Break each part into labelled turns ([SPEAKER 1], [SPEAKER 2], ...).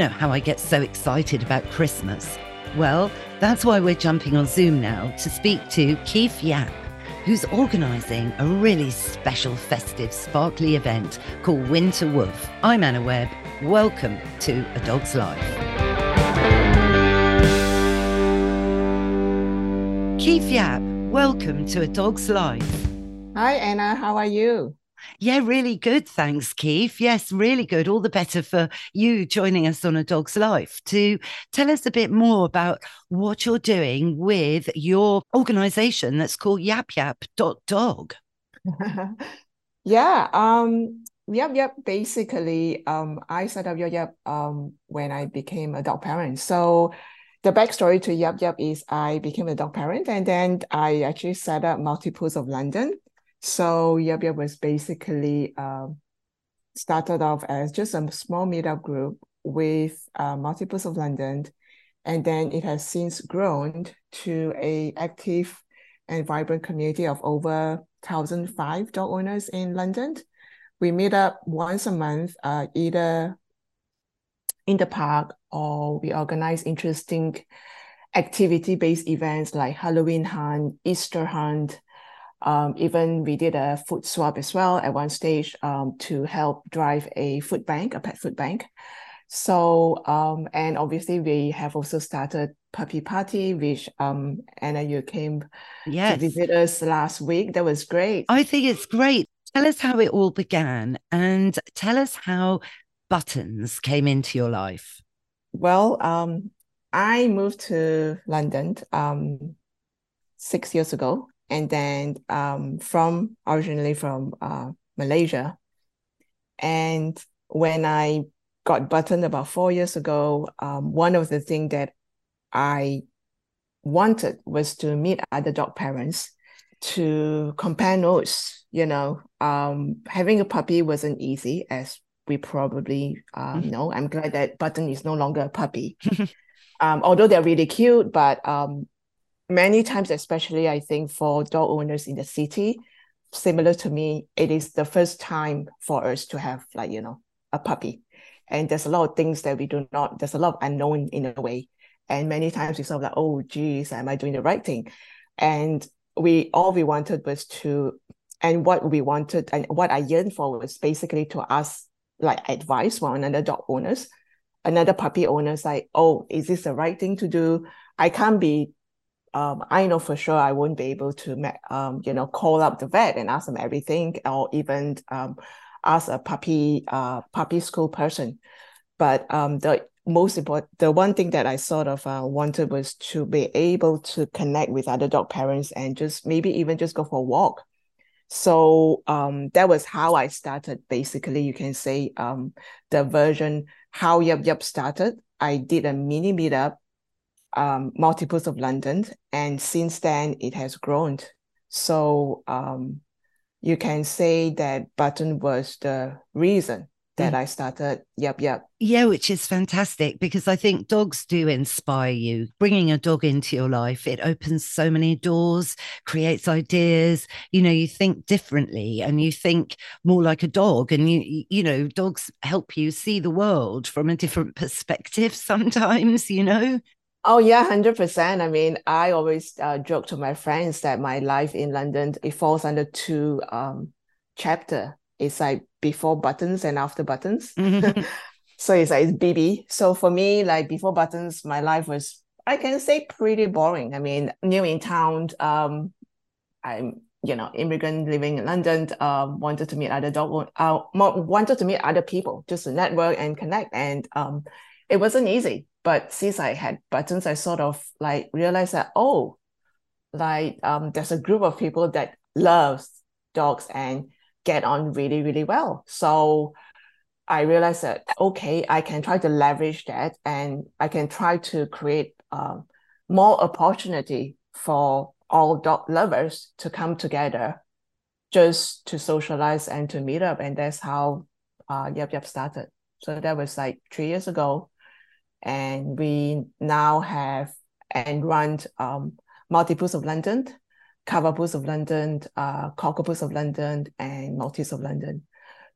[SPEAKER 1] Know how I get so excited about Christmas. Well, that's why we're jumping on Zoom now to speak to Keef Yap, who's organising a really special festive sparkly event called Winter Woof. I'm Anna Webb. Welcome to A Dog's Life. Keef Yap, welcome to A Dog's Life.
[SPEAKER 2] Hi, Anna. How are you?
[SPEAKER 1] Yeah, really good. Thanks, Keef. Yes, really good. All the better for you joining us on A Dog's Life to tell us a bit more about what you're doing with your organization that's called Yap Yap Dot Dog.
[SPEAKER 2] yeah. Um, Yap Yap basically, um, I set up Yap Yap um, when I became a dog parent. So the backstory to Yap Yap is I became a dog parent and then I actually set up Maltipoos of London so Yap was basically um, started off as just a small meetup group with uh, Maltipoos of London, and then it has since grown to a active and vibrant community of over 1,005 dog owners in London. We meet up once a month, uh, either in the park or we organize interesting activity-based events like Halloween hunt, Easter hunt, um, even we did a food swap as well at one stage um, to help drive a food bank, a pet food bank. So, um, and obviously we have also started puppy party, which um, Anna, you came yes. to visit us last week. That was great.
[SPEAKER 1] I think it's great. Tell us how it all began and tell us how buttons came into your life.
[SPEAKER 2] Well, um, I moved to London um, six years ago and then um, from originally from uh, Malaysia. And when I got buttoned about four years ago, um, one of the things that I wanted was to meet other dog parents to compare notes. You know, um, having a puppy wasn't easy, as we probably uh, mm-hmm. know. I'm glad that Button is no longer a puppy. um, although they're really cute, but um, many times, especially I think for dog owners in the city, similar to me, it is the first time for us to have like, you know, a puppy. And there's a lot of things that we do not, there's a lot of unknown in a way. And many times we sort of like, oh geez, am I doing the right thing? And we all we wanted was to and what we wanted and what I yearned for was basically to ask like advice from another dog owners, another puppy owners, like, oh, is this the right thing to do? I can't be um, I know for sure I won't be able to, um, you know, call up the vet and ask them everything, or even um, ask a puppy, uh, puppy school person. But um, the most important, the one thing that I sort of uh, wanted was to be able to connect with other dog parents and just maybe even just go for a walk. So um, that was how I started. Basically, you can say um, the version how Yap Yap started. I did a mini meetup um, Maltipoos of London, and since then it has grown. So um, you can say that Button was the reason that mm. I started Yep, yep.
[SPEAKER 1] Yeah, which is fantastic because I think dogs do inspire you. Bringing a dog into your life, it opens so many doors, creates ideas. You know, you think differently and you think more like a dog. And you, you know, dogs help you see the world from a different perspective sometimes, you know?
[SPEAKER 2] Oh yeah, hundred percent. I mean, I always uh, joke to my friends that my life in London it falls under two um chapter. It's like before buttons and after buttons. Mm-hmm. so it's like it's BB. So for me, like before buttons, my life was I can say pretty boring. I mean, new in town. Um, I'm you know immigrant living in London. Um, wanted to meet other dog. Uh, wanted to meet other people, just to network and connect. And um, it wasn't easy but since I had buttons, I sort of like realized that, oh, like um, there's a group of people that loves dogs and get on really, really well. So I realized that, okay, I can try to leverage that and I can try to create um, more opportunity for all dog lovers to come together just to socialize and to meet up. And that's how uh, Yap Yap started. So that was like three years ago and we now have and run um, Maltipoos of London, Cavapoos of London, uh, pools of London, and maltese of London.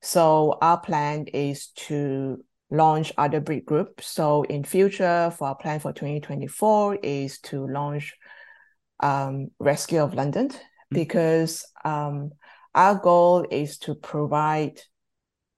[SPEAKER 2] So our plan is to launch other breed groups. So in future, for our plan for 2024 is to launch um, Rescue of London mm-hmm. because um, our goal is to provide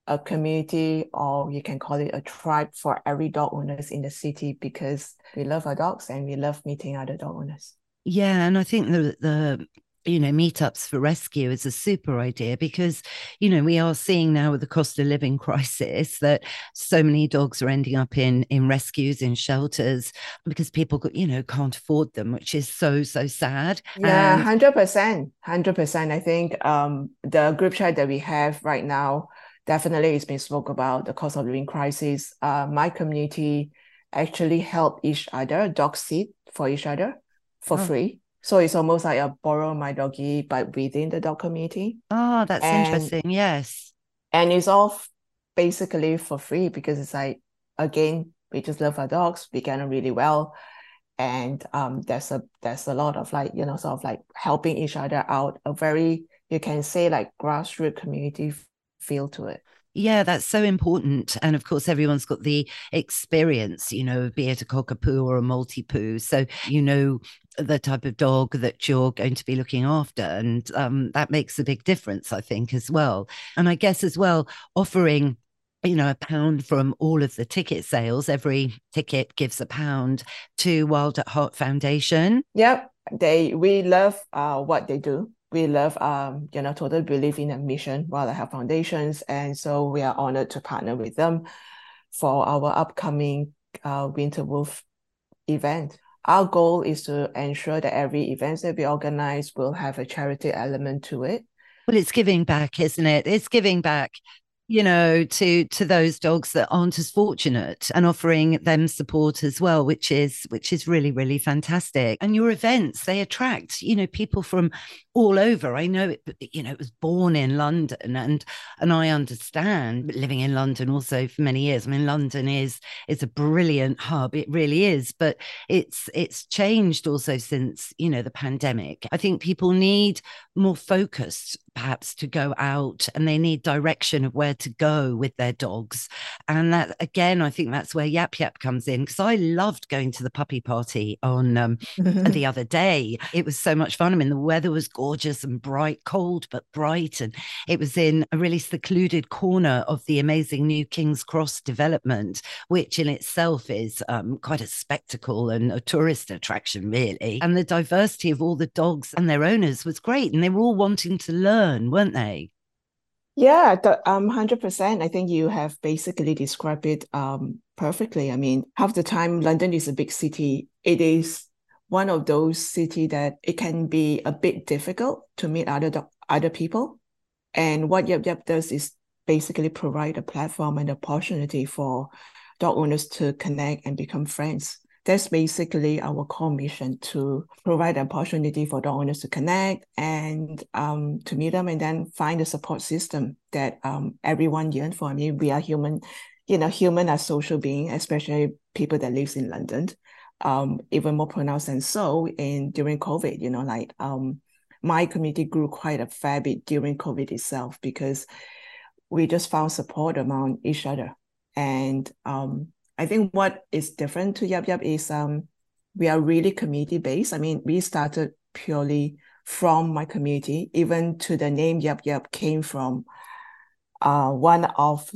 [SPEAKER 2] a community or you can call it a tribe for every dog owners in the city because we love our dogs and we love meeting other dog owners.
[SPEAKER 1] Yeah, and I think the the you know meetups for rescue is a super idea because you know we are seeing now with the cost of living crisis that so many dogs are ending up in in rescues in shelters because people you know can't afford them which is so so sad
[SPEAKER 2] yeah 100% 100% i think um the group chat that we have right now definitely it's been spoke about the cost of living crisis uh, my community actually help each other dog sit for each other for oh. free so it's almost like a borrow my doggy, but within the dog community.
[SPEAKER 1] Oh, that's and, interesting. Yes.
[SPEAKER 2] And it's all basically for free because it's like, again, we just love our dogs. We get them really well. And um, there's a there's a lot of like, you know, sort of like helping each other out, a very, you can say like grassroots community feel to it.
[SPEAKER 1] Yeah, that's so important. And of course, everyone's got the experience, you know, be it a cockapoo or a Maltipoo. So, you know, the type of dog that you're going to be looking after. And um, that makes a big difference, I think, as well. And I guess as well, offering you know, a pound from all of the ticket sales. Every ticket gives a pound to Wild at Heart Foundation.
[SPEAKER 2] Yep. They we love uh, what they do we love um you know total belief in the mission Wild at Heart Foundations and so we are honored to partner with them for our upcoming uh, winter woof event. Our goal is to ensure that every event that we organize will have a charity element to it.
[SPEAKER 1] Well it's giving back isn't it? It's giving back you know to to those dogs that aren't as fortunate and offering them support as well which is which is really really fantastic. And your events they attract you know people from all over i know it you know it was born in london and and i understand living in london also for many years i mean london is is a brilliant hub it really is but it's it's changed also since you know the pandemic i think people need more focus perhaps to go out and they need direction of where to go with their dogs. And that again, I think that's where Yap Yap comes in because I loved going to the puppy party on um, the other day. It was so much fun. I mean, the weather was gorgeous and bright, cold but bright, and it was in a really secluded corner of the amazing new King's Cross development, which in itself is um, quite a spectacle and a tourist attraction, really. And the diversity of all the dogs and their owners was great, and they were all wanting to learn weren't they?
[SPEAKER 2] Yeah, um, hundred percent. I think you have basically described it um perfectly. I mean, half the time London is a big city. It is one of those city that it can be a bit difficult to meet other other people. And what Yap Yap does is basically provide a platform and opportunity for dog owners to connect and become friends that's basically our core mission to provide an opportunity for dog owners to connect and um, to meet them and then find a support system that um, everyone yearns for. I mean, we are human, you know, human are social beings, especially people that lives in London, um, even more pronounced than so in during COVID, you know, like um, my community grew quite a fair bit during COVID itself because we just found support among each other. And um, I think what is different to Yap Yap is um we are really community based. I mean, we started purely from my community. Even to the name Yap Yap came from uh one of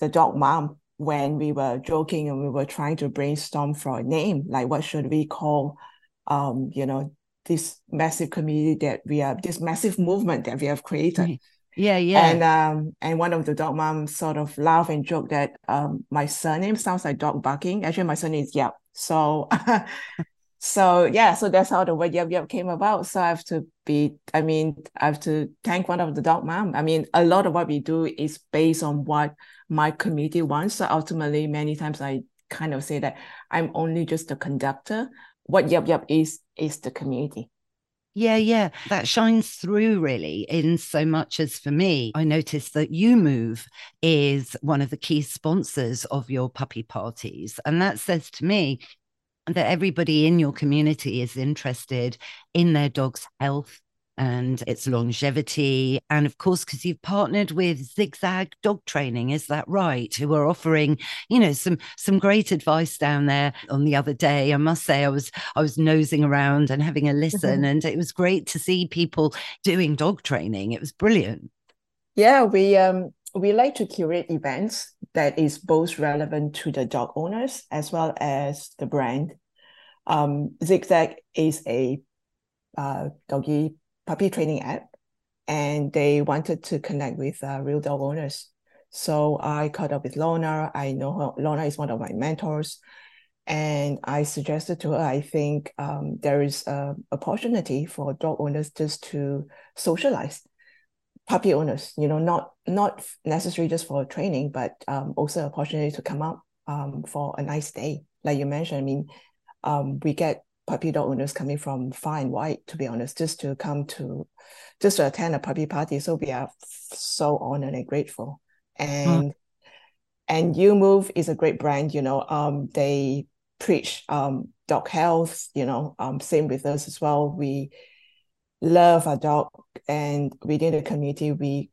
[SPEAKER 2] the dog mom when we were joking and we were trying to brainstorm for a name, like what should we call um, you know, this massive community that we are this massive movement that we have created. Mm-hmm.
[SPEAKER 1] Yeah, yeah.
[SPEAKER 2] And um, and one of the dog moms sort of laugh and joke that um, my surname sounds like dog barking. Actually, my surname is Yap. So, so yeah, so that's how the word Yap Yap came about. So I have to be, I mean, I have to thank one of the dog mom. I mean, a lot of what we do is based on what my committee wants. So ultimately, many times I kind of say that I'm only just the conductor. What Yap Yap is is the community.
[SPEAKER 1] Yeah, yeah. That shines through really in so much as for me, I noticed that Yumove is one of the key sponsors of your puppy parties. And that says to me that everybody in your community is interested in their dog's health and its longevity. And of course, because you've partnered with Zigzag Dog Training, is that right? Who are offering, you know, some some great advice down there on the other day. I must say I was I was nosing around and having a listen, mm-hmm. and it was great to see people doing dog training. It was brilliant.
[SPEAKER 2] Yeah, we um we like to curate events that is both relevant to the dog owners as well as the brand. Um, Zigzag is a uh, doggy puppy training app, and they wanted to connect with uh, real dog owners. So I caught up with Lorna. I know her. Lorna is one of my mentors, and I suggested to her. I think um, there is a opportunity for dog owners just to socialize puppy owners, you know, not not necessarily just for training, but um, also opportunity to come up um, for a nice day. Like you mentioned, I mean, um, we get puppy dog owners coming from far and wide, to be honest, just to come to, just to attend a puppy party. So we are so honored and grateful. And mm. and Yumove is a great brand. You know, um, they preach um dog health. You know, um, same with us as well. We love our dog and within the community we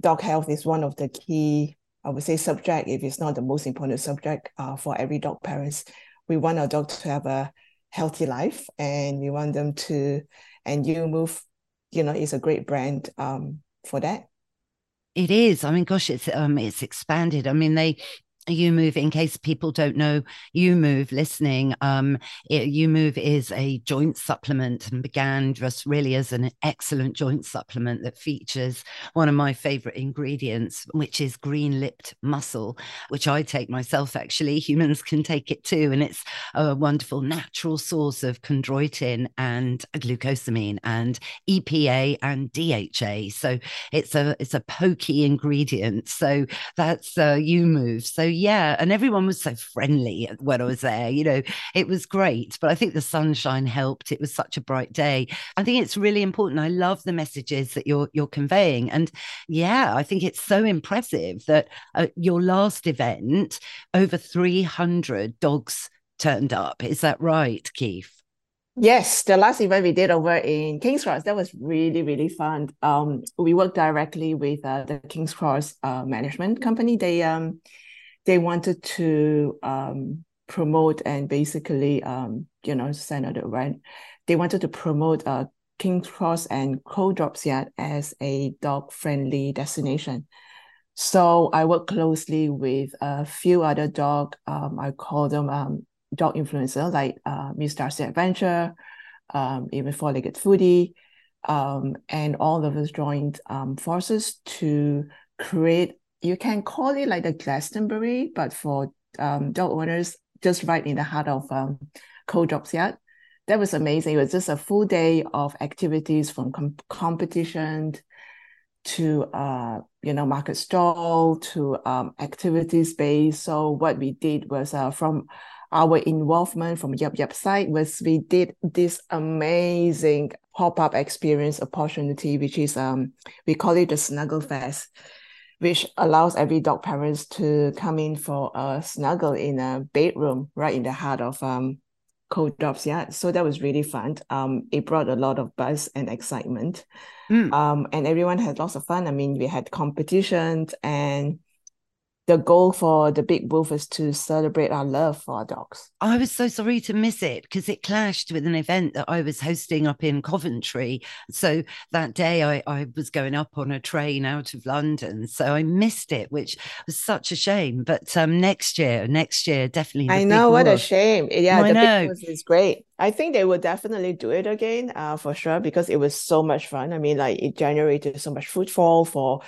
[SPEAKER 2] dog health is one of the key i would say subject if it's not the most important subject uh, for every dog parents we want our dog to have a healthy life and we want them to and Yumove you know is a great brand um, for that.
[SPEAKER 1] It is. I mean gosh it's um it's expanded. I mean they Yumove in case people don't know Yumove listening um Yumove is a joint supplement and began just really as an excellent joint supplement that features one of my favorite ingredients which is green lipped mussel which i take myself actually. Humans can take it too and it's a wonderful natural source of chondroitin and glucosamine and epa and dha so it's a it's a pokey ingredient. So that's uh, Yumove. So yeah. And everyone was so friendly when I was there. You know, it was great. But I think the sunshine helped. It was such a bright day. I think it's really important. I love the messages that you're you're conveying. And yeah, I think it's so impressive that uh, your last event, over 300 dogs turned up. Is that right, Keef?
[SPEAKER 2] Yes, the last event we did over in King's Cross, that was really, really fun. Um, we worked directly with uh, the King's Cross uh, management company. They um, they wanted to um, promote and basically, um, you know, the right. They wanted to promote uh, King's Cross and Coal Drops Yard as a dog friendly destination. So I work closely with a few other dog, um, I call them um, dog influencer like uh, Miss Darcy Adventure, um, even Four Legged Foodie, um, and all of us joined um, forces to create you can call it like the Glastonbury, but for um, dog owners, just right in the heart of um, Coal Drops Yard. That was amazing. It was just a full day of activities from com- competition to uh, you know market stall to um, activity space. So what we did was uh, from our involvement from Yap Yap side was we did this amazing pop-up experience opportunity, which is um we call it the Snuggle Fest which allows every dog parents to come in for a snuggle in a bedroom right in the heart of um, Coal Drops Yard. So that was really fun. Um, it brought a lot of buzz and excitement. Mm. Um, and everyone had lots of fun. I mean, we had competitions and the goal for the big woof is to celebrate our love for our dogs.
[SPEAKER 1] I was so sorry to miss it because it clashed with an event that I was hosting up in Coventry. So that day I, I was going up on a train out of London. So I missed it, which was such a shame. But um, next year, next year, definitely.
[SPEAKER 2] I know, what a shame. Yeah, I the know. big woof is great. I think they will definitely do it again, uh, for sure, because it was so much fun. I mean, like it generated so much footfall for,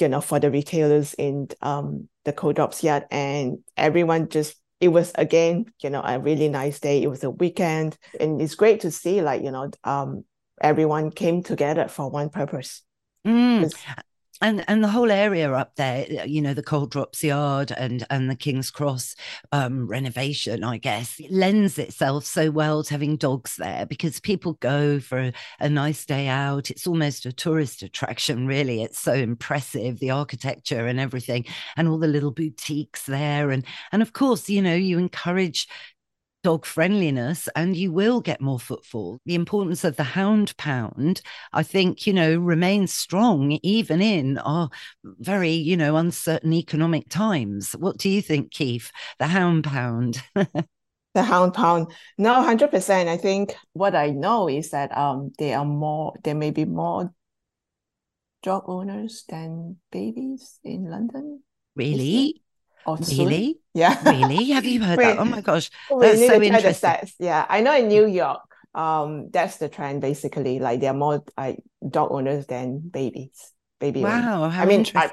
[SPEAKER 2] you know, for the retailers in um the Coal Drops Yard, and everyone just it was again, you know, a really nice day. It was a weekend, and it's great to see, like you know, um, everyone came together for one purpose.
[SPEAKER 1] Mm and and the whole area up there you know the Coal Drops Yard and and the king's cross um, renovation i guess lends itself so well to having dogs there because people go for a, a, nice day out. It's almost a tourist attraction really. It's so impressive the architecture and everything and all the little boutiques there. And and of course you know you encourage dog friendliness and you will get more footfall. The importance of the hound pound, I think, you know, remains strong even in our very, you know, uncertain economic times. What do you think, Keef? The hound pound.
[SPEAKER 2] the hound pound. No, 100%. I think what I know is that um there are more, there may be more dog owners than babies in London.
[SPEAKER 1] Really?
[SPEAKER 2] Or
[SPEAKER 1] really?
[SPEAKER 2] Yeah.
[SPEAKER 1] really? Have you heard that? Oh my gosh.
[SPEAKER 2] That's so interesting. Yeah. I know in New York, um, that's the trend basically. Like there are more like dog owners than babies. Baby
[SPEAKER 1] wow.
[SPEAKER 2] Owners. I mean, I,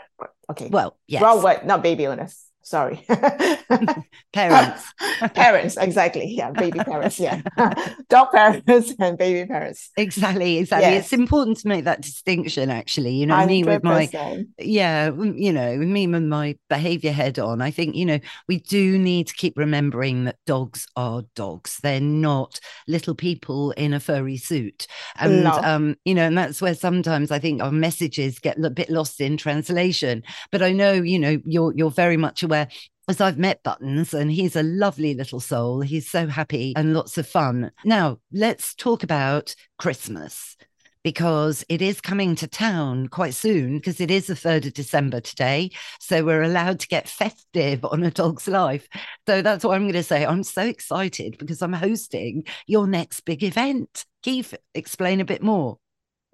[SPEAKER 2] okay.
[SPEAKER 1] Well, yes.
[SPEAKER 2] Wrong word, not baby owners sorry.
[SPEAKER 1] Parents.
[SPEAKER 2] Parents exactly. Yeah baby parents yeah. Dog parents and baby parents.
[SPEAKER 1] Exactly exactly. Yes. it's important to make that distinction actually. You know 100%. me with my yeah you know me with my behavior head on i think you know we do need to keep remembering that dogs are dogs. They're not little people in a furry suit. And no. um you know and that's where sometimes i think our messages get a bit lost in translation. But i know you know you're you're very much aware where as I've met Buttons, and he's a lovely little soul. He's so happy and lots of fun. Now, let's talk about Christmas because it is coming to town quite soon because it is the 3rd of December today. So we're allowed to get festive on a dog's life. So that's what I'm going to say. I'm so excited because I'm hosting your next big event. Keef, explain a bit more.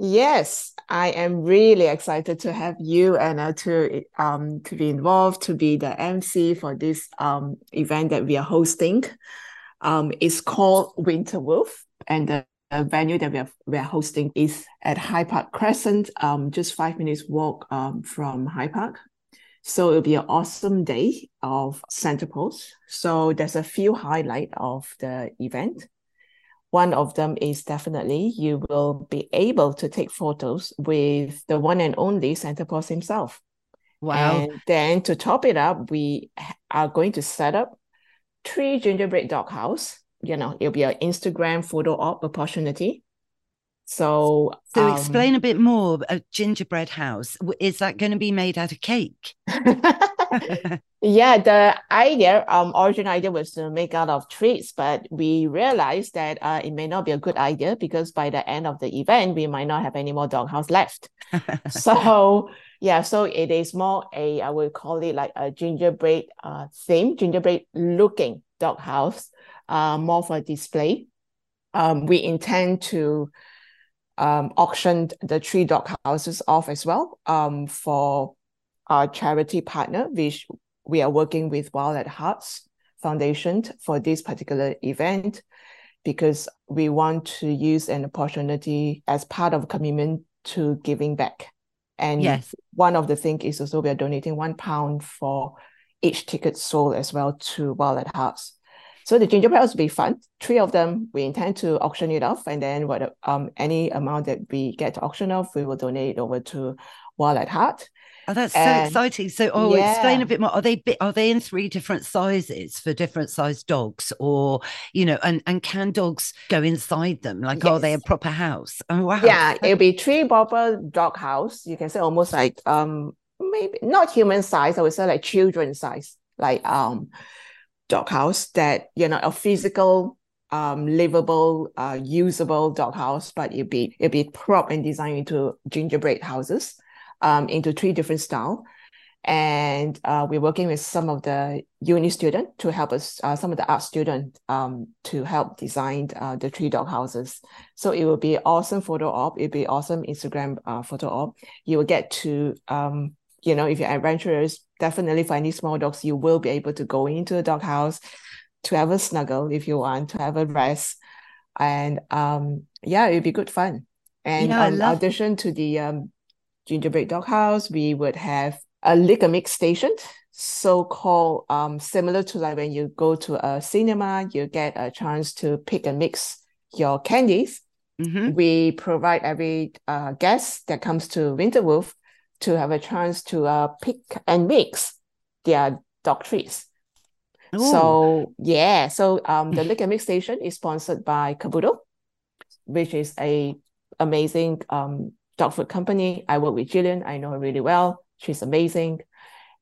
[SPEAKER 2] Yes, I am really excited to have you and uh, to um to be involved to be the MC for this um event that we are hosting. Um, it's called Winter Woof, and the, the venue that we are we are hosting is at Hyde Park Crescent. Um, just five minutes walk um from Hyde Park. So it'll be an awesome day of Santa Paws. So there's a few highlight of the event. One of them is definitely you will be able to take photos with the one and only Santa Claus himself.
[SPEAKER 1] Wow.
[SPEAKER 2] And then to top it up, we are going to set up three gingerbread dog house. You know, it'll be an Instagram photo op opportunity. So,
[SPEAKER 1] so um, explain a bit more. A gingerbread house is that going to be made out of cake?
[SPEAKER 2] yeah, the idea, um, original idea was to make out of treats, but we realized that uh, it may not be a good idea because by the end of the event, we might not have any more doghouse left. so yeah, so it is more a I would call it like a gingerbread uh theme, gingerbread looking doghouse, uh, more for display. Um, we intend to um, auction the three dog houses off as well um, for our charity partner, which we are working with Wild at Hearts Foundation for this particular event because we want to use an opportunity as part of commitment to giving back. And
[SPEAKER 1] yes.
[SPEAKER 2] one of the things is also we are donating one pound for each ticket sold as well to Wild at Hearts. So the gingerbread will be fun. Three of them, we intend to auction it off, and then what um any amount that we get to auction off, we will donate over to Wild at Heart.
[SPEAKER 1] Oh, that's so exciting! So, oh, yeah. explain a bit more. Are they are they in three different sizes for different sized dogs, or you know, and and can dogs go inside them? Like, yes. are they a proper house? Oh, wow!
[SPEAKER 2] Yeah, it'll be three proper dog house. You can say almost like um maybe not human size. I would say like children size, like um dog house that you know a physical um livable uh usable dog house, but it be it be prop and designed into gingerbread houses um into three different style and uh, we're working with some of the uni student to help us uh, some of the art student um, to help design uh, the three dog houses so it will be awesome photo op it'll be awesome instagram uh, photo op you will get to um, you know if you're adventurous definitely any small dogs, you will be able to go into the dog house to have a snuggle if you want, to have a rest. And um, yeah, it'd be good fun. And yeah, in addition to the um, gingerbread dog house, we would have a Lick and Mix station, so called um, similar to like when you go to a cinema, you get a chance to pick and mix your candies. Mm-hmm. We provide every uh, guest that comes to Winter Woof to have a chance to uh, pick and mix their dog treats. Ooh. So yeah, so um, the Lick and Mix station is sponsored by Kabuto, which is a amazing um, dog food company. I work with Jillian. I know her really well. She's amazing.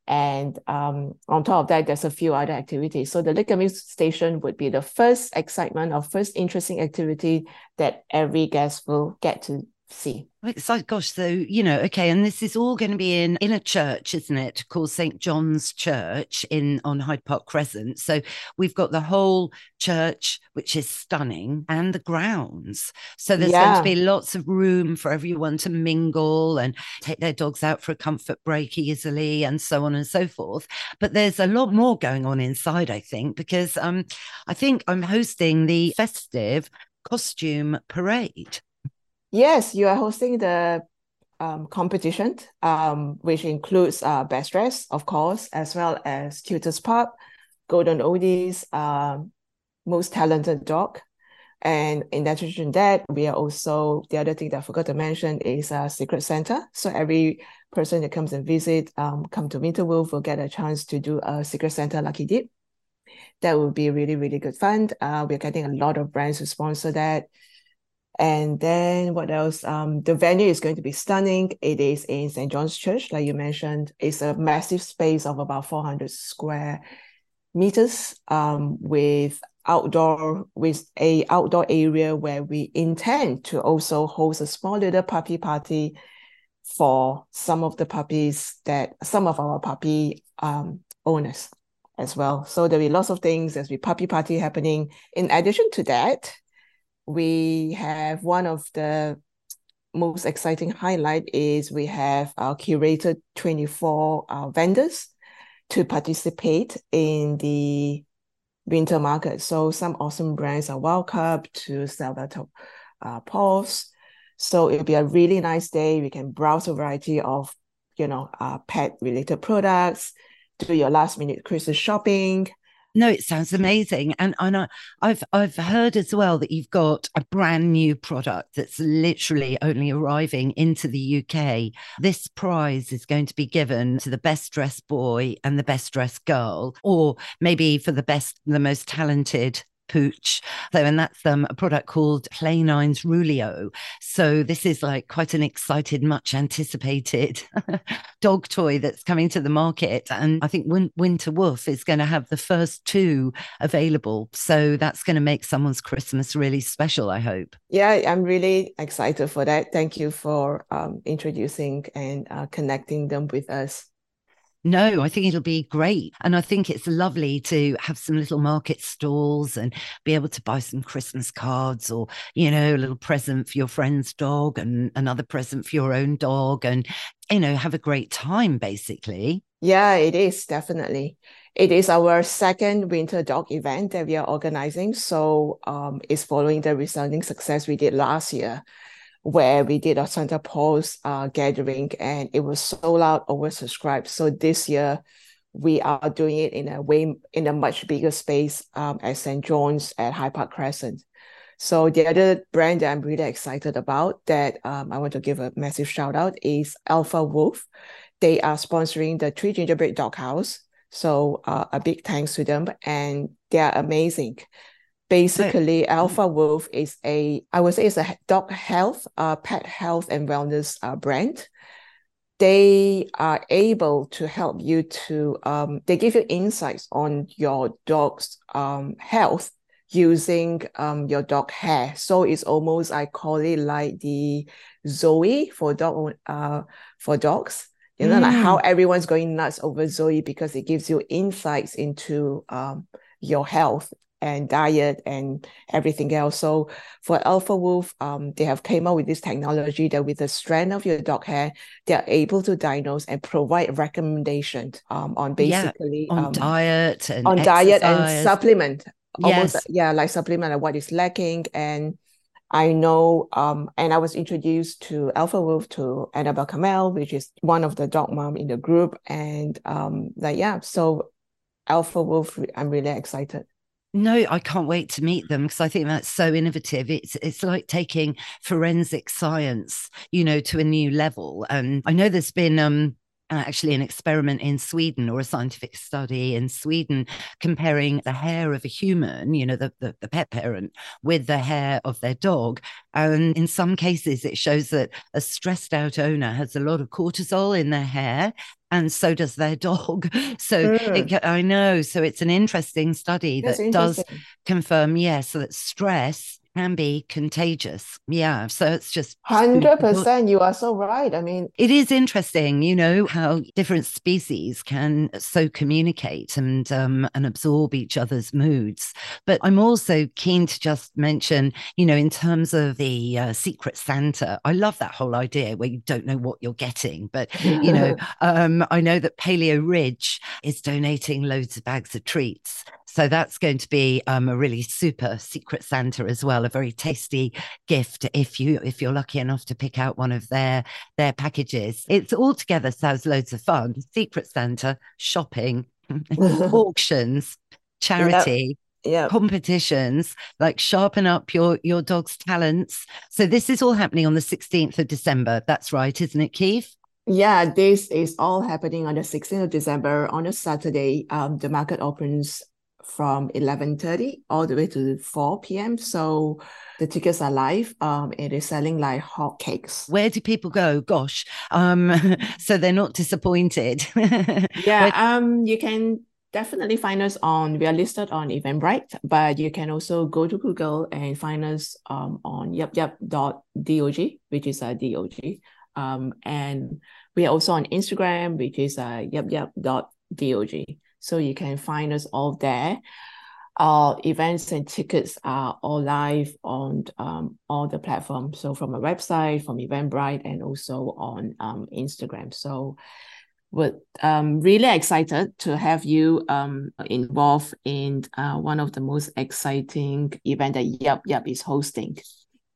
[SPEAKER 2] And um, on top of that, there's a few other activities. So the Lick and Mix Station would be the first excitement or first interesting activity that every guest will get to see.
[SPEAKER 1] It's like, gosh, so, you know, okay, and this is all going to be in in a church, isn't it? Called St. John's Church in on Hyde Park Crescent. So we've got the whole church, which is stunning, and the grounds. So there's yeah. going to be lots of room for everyone to mingle and take their dogs out for a comfort break easily and so on and so forth. But there's a lot more going on inside, I think, because um I think I'm hosting the festive costume parade.
[SPEAKER 2] Yes, you are hosting the um, competition, um, which includes uh, Best Dress, of course, as well as Tutors Pub, Golden Oldies, um, Most Talented Dog. And in addition to that, we are also, the other thing that I forgot to mention is a secret center. So every person that comes and visit, um, come to Winterwoof will get a chance to do a secret Santa lucky dip. That would be really, really good fun. Uh, we're getting a lot of brands to sponsor that. And then what else? Um, the venue is going to be stunning. It is in St. John's Church, like you mentioned. It's a massive space of about 400 square meters um, with outdoor with a outdoor area where we intend to also host a small little puppy party for some of the puppies that some of our puppy um, owners as well. So there'll be lots of things. There's be puppy party happening. In addition to that, we have one of the most exciting highlight is we have our curated 24 uh, vendors to participate in the winter market. So some awesome brands are welcome to sell their top, uh, paws. So it'll be a really nice day. We can browse a variety of, you know, uh, pet related products, do your last minute Christmas shopping,
[SPEAKER 1] no, it sounds amazing, and and I, I've I've heard as well that you've got a brand new product that's literally only arriving into the UK. This prize is going to be given to the best dressed boy and the best dressed girl, or maybe for the best, the most talented pooch. So, and that's um, a product called Play9's Rulio. So, this is like quite an excited, much anticipated dog toy that's coming to the market. And I think Win- Winter Woof is going to have the first two available. So, that's going to make someone's Christmas really special, I hope.
[SPEAKER 2] Yeah, I'm really excited for that. Thank you for um, introducing and uh, connecting them with us.
[SPEAKER 1] No, I think it'll be great. And I think it's lovely to have some little market stalls and be able to buy some Christmas cards or, you know, a little present for your friend's dog and another present for your own dog and, you know, have a great time basically.
[SPEAKER 2] Yeah, it is definitely. It is our second winter dog event that we are organizing. So um, it's following the resounding success we did last year where we did a Santa Paws uh, gathering and it was sold out, oversubscribed. So this year we are doing it in a way in a much bigger space um, at St. John's at Hyde Park Crescent. So the other brand that I'm really excited about that um, I want to give a massive shout out is Alpha Wolf. They are sponsoring the Three Gingerbread Dog House. So uh, a big thanks to them and they are amazing basically right. alpha wolf is a i would say it's a dog health uh, pet health and wellness uh, brand they are able to help you to um, they give you insights on your dog's um, health using um, your dog hair so it's almost i call it like the zoe for dog uh, for dogs you know mm. like how mm. everyone's going nuts over zoe because it gives you insights into um, your health and diet and everything else. So for Alpha Wolf, um, they have came up with this technology that with the strand of your dog hair, they are able to diagnose and provide recommendations um, on basically
[SPEAKER 1] yeah, on
[SPEAKER 2] um,
[SPEAKER 1] diet and
[SPEAKER 2] on
[SPEAKER 1] exercise.
[SPEAKER 2] diet and supplement. Almost yes. yeah, like supplement like what is lacking and I know, um, and I was introduced to Alpha Wolf to Annabelle Kamel, which is one of the dog mom in the group, and um, like yeah, so Alpha Wolf, I'm really excited.
[SPEAKER 1] No, I can't wait to meet them because I think that's so innovative. It's it's like taking forensic science, you know, to a new level. And I know there's been um actually an experiment in Sweden or a scientific study in Sweden comparing the hair of a human, you know, the, the, the, pet parent, with the hair of their dog. And in some cases, it shows that a stressed out owner has a lot of cortisol in their hair and so does their dog. So mm. it, I know. So it's an interesting study That's that does confirm, yes, that stress can be contagious. Yeah. So it's just
[SPEAKER 2] 100%. You are so right. I mean,
[SPEAKER 1] it is interesting, you know, how different species can so communicate and, um, and absorb each other's moods. But I'm also keen to just mention, you know, in terms of the uh, Secret Santa, I love that whole idea where you don't know what you're getting. But, you know, um, I know that Paleo Ridge is donating loads of bags of treats. So that's going to be um, a really super secret Santa as well, a very tasty gift if you if you're lucky enough to pick out one of their their packages. It's all together sounds loads of fun. Secret Santa, shopping, auctions, charity. Yep. Competitions like sharpen up your your dog's talents so this is all happening on the 16th of december that's right isn't it keef
[SPEAKER 2] yeah, this is all happening on the 16th of December on a Saturday. Um, the market opens from 11.30 all the way to 4 p.m. So the tickets are live. Um, it is selling like hot cakes.
[SPEAKER 1] Where do people go? Gosh. Um, so they're not disappointed.
[SPEAKER 2] yeah. Um, you can definitely find us on, we are listed on Eventbrite, but you can also go to Google and find us um, on yup which is a DOG. Um, and we are also on Instagram, which is uh, yup so you can find us all there. Our events and tickets are all live on um, all the platforms. So from a website, from Eventbrite, and also on um, Instagram. So we're um, really excited to have you um, involved in uh, one of the most exciting event that Yap Yap is hosting.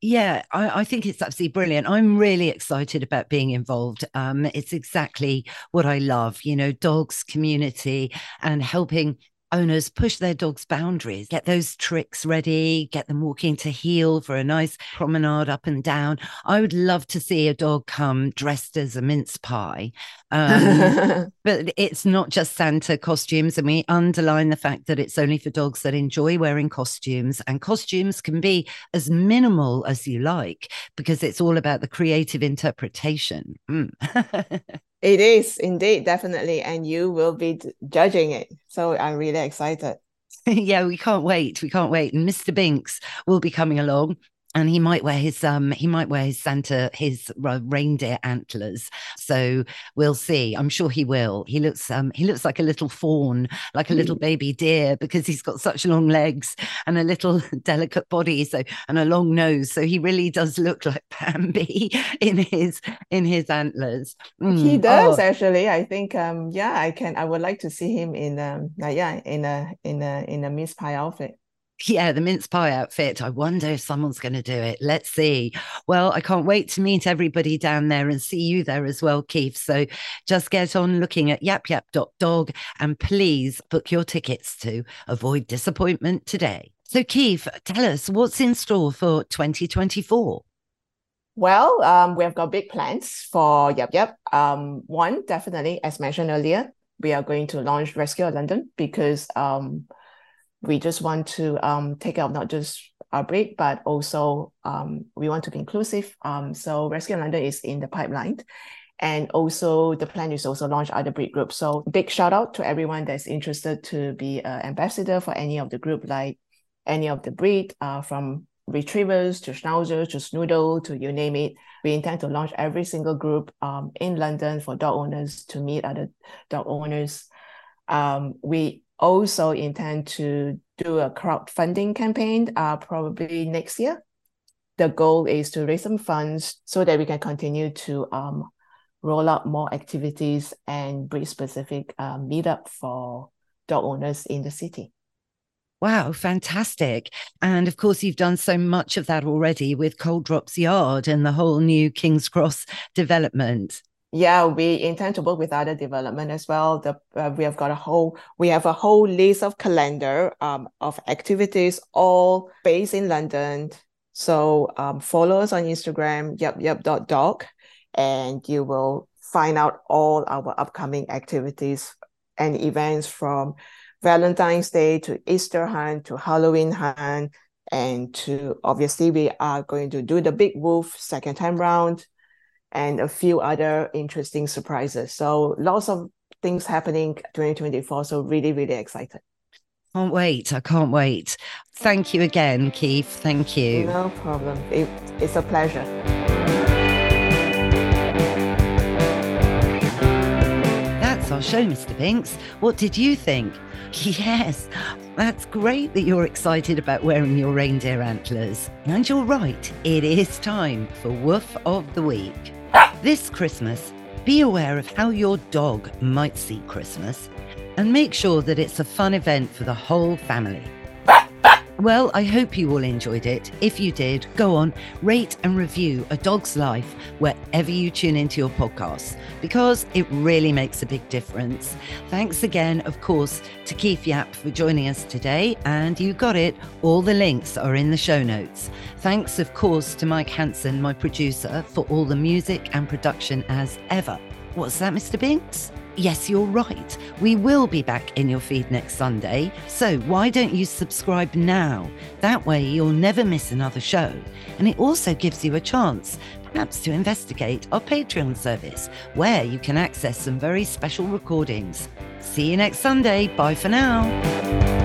[SPEAKER 1] Yeah, I, I, think it's absolutely brilliant. I'm really excited about being involved. Um, it's exactly what I love, you know, dogs, community, and helping owners push their dogs' boundaries, get those tricks ready, get them walking to heel for a nice promenade up and down. I would love to see a dog come dressed as a mince pie. Um, but it's not just Santa costumes. And we underline the fact that it's only for dogs that enjoy wearing costumes. And costumes can be as minimal as you like because it's all about the creative interpretation. Mm.
[SPEAKER 2] It is indeed, definitely. And you will be judging it. So I'm really excited.
[SPEAKER 1] yeah, we can't wait. We can't wait. Mr. Binks will be coming along and he might wear his um he might wear his santa his uh, reindeer antlers. So we'll see. I'm sure he will. He looks um he looks like a little fawn like a little mm. baby deer because he's got such long legs and a little delicate body so and a long nose. So he really does look like bambi in his in his antlers.
[SPEAKER 2] Mm. he does oh. actually. I think um yeah i can i would like to see him in um yeah in a in a in a miss pie outfit
[SPEAKER 1] yeah, the mince pie outfit. I wonder if someone's going to do it. Let's see. Well, I can't wait to meet everybody down there and see you there as well, Keef. So just get on looking at yapyap.dog and please book your tickets to avoid disappointment today. So, Keef, tell us what's in store for 2024.
[SPEAKER 2] Well, um, we have got big plans for Yap Yap. Um, one, definitely, as mentioned earlier, we are going to launch Rescue London because um, we just want to um, take out not just our breed, but also um, we want to be inclusive. Um, so Rescue London is in the pipeline. And also the plan is also launch other breed groups. So big shout out to everyone that's interested to be an ambassador for any of the group, like any of the breed, uh, from retrievers to schnauzers to snoodle to you name it. We intend to launch every single group um, in London for dog owners to meet other dog owners. Um, we also intend to do a crowdfunding campaign uh, probably next year. The goal is to raise some funds so that we can continue to um, roll out more activities and breed specific uh, meetup for dog owners in the city.
[SPEAKER 1] Wow, fantastic. And of course, you've done so much of that already with Coal Drops Yard and the whole new King's Cross development
[SPEAKER 2] yeah, we intend to work with other development as well. The uh, we have got a whole we have a whole list of calendar um of activities all based in London. So um follow us on Instagram yap yap dot dog, and you will find out all our upcoming activities and events from Valentine's Day to Easter hunt to Halloween hunt and to obviously we are going to do the big woof second time round and a few other interesting surprises. So lots of things happening 2024. So really, really excited.
[SPEAKER 1] Can't wait. I can't wait. Thank you again, Keef. Thank you.
[SPEAKER 2] No problem. It, it's a pleasure.
[SPEAKER 1] That's our show, Mr. Binks. What did you think? Yes, that's great that you're excited about wearing your reindeer antlers. And you're right, it is time for Woof of the Week. This Christmas, be aware of how your dog might see Christmas and make sure that it's a fun event for the whole family. Well, I hope you all enjoyed it. If you did, go on, rate and review A Dog's Life wherever you tune into your podcasts because it really makes a big difference. Thanks again, of course, to Keef Yap for joining us today. And you got it, all the links are in the show notes. Thanks, of course, to Mike Hanson, my producer, for all the music and production as ever. What's that, Mr. Binks? Yes, you're right. We will be back in your feed next Sunday. So why don't you subscribe now? That way you'll never miss another show. And it also gives you a chance, perhaps, to investigate our Patreon service, where you can access some very special recordings. See you next Sunday. Bye for now.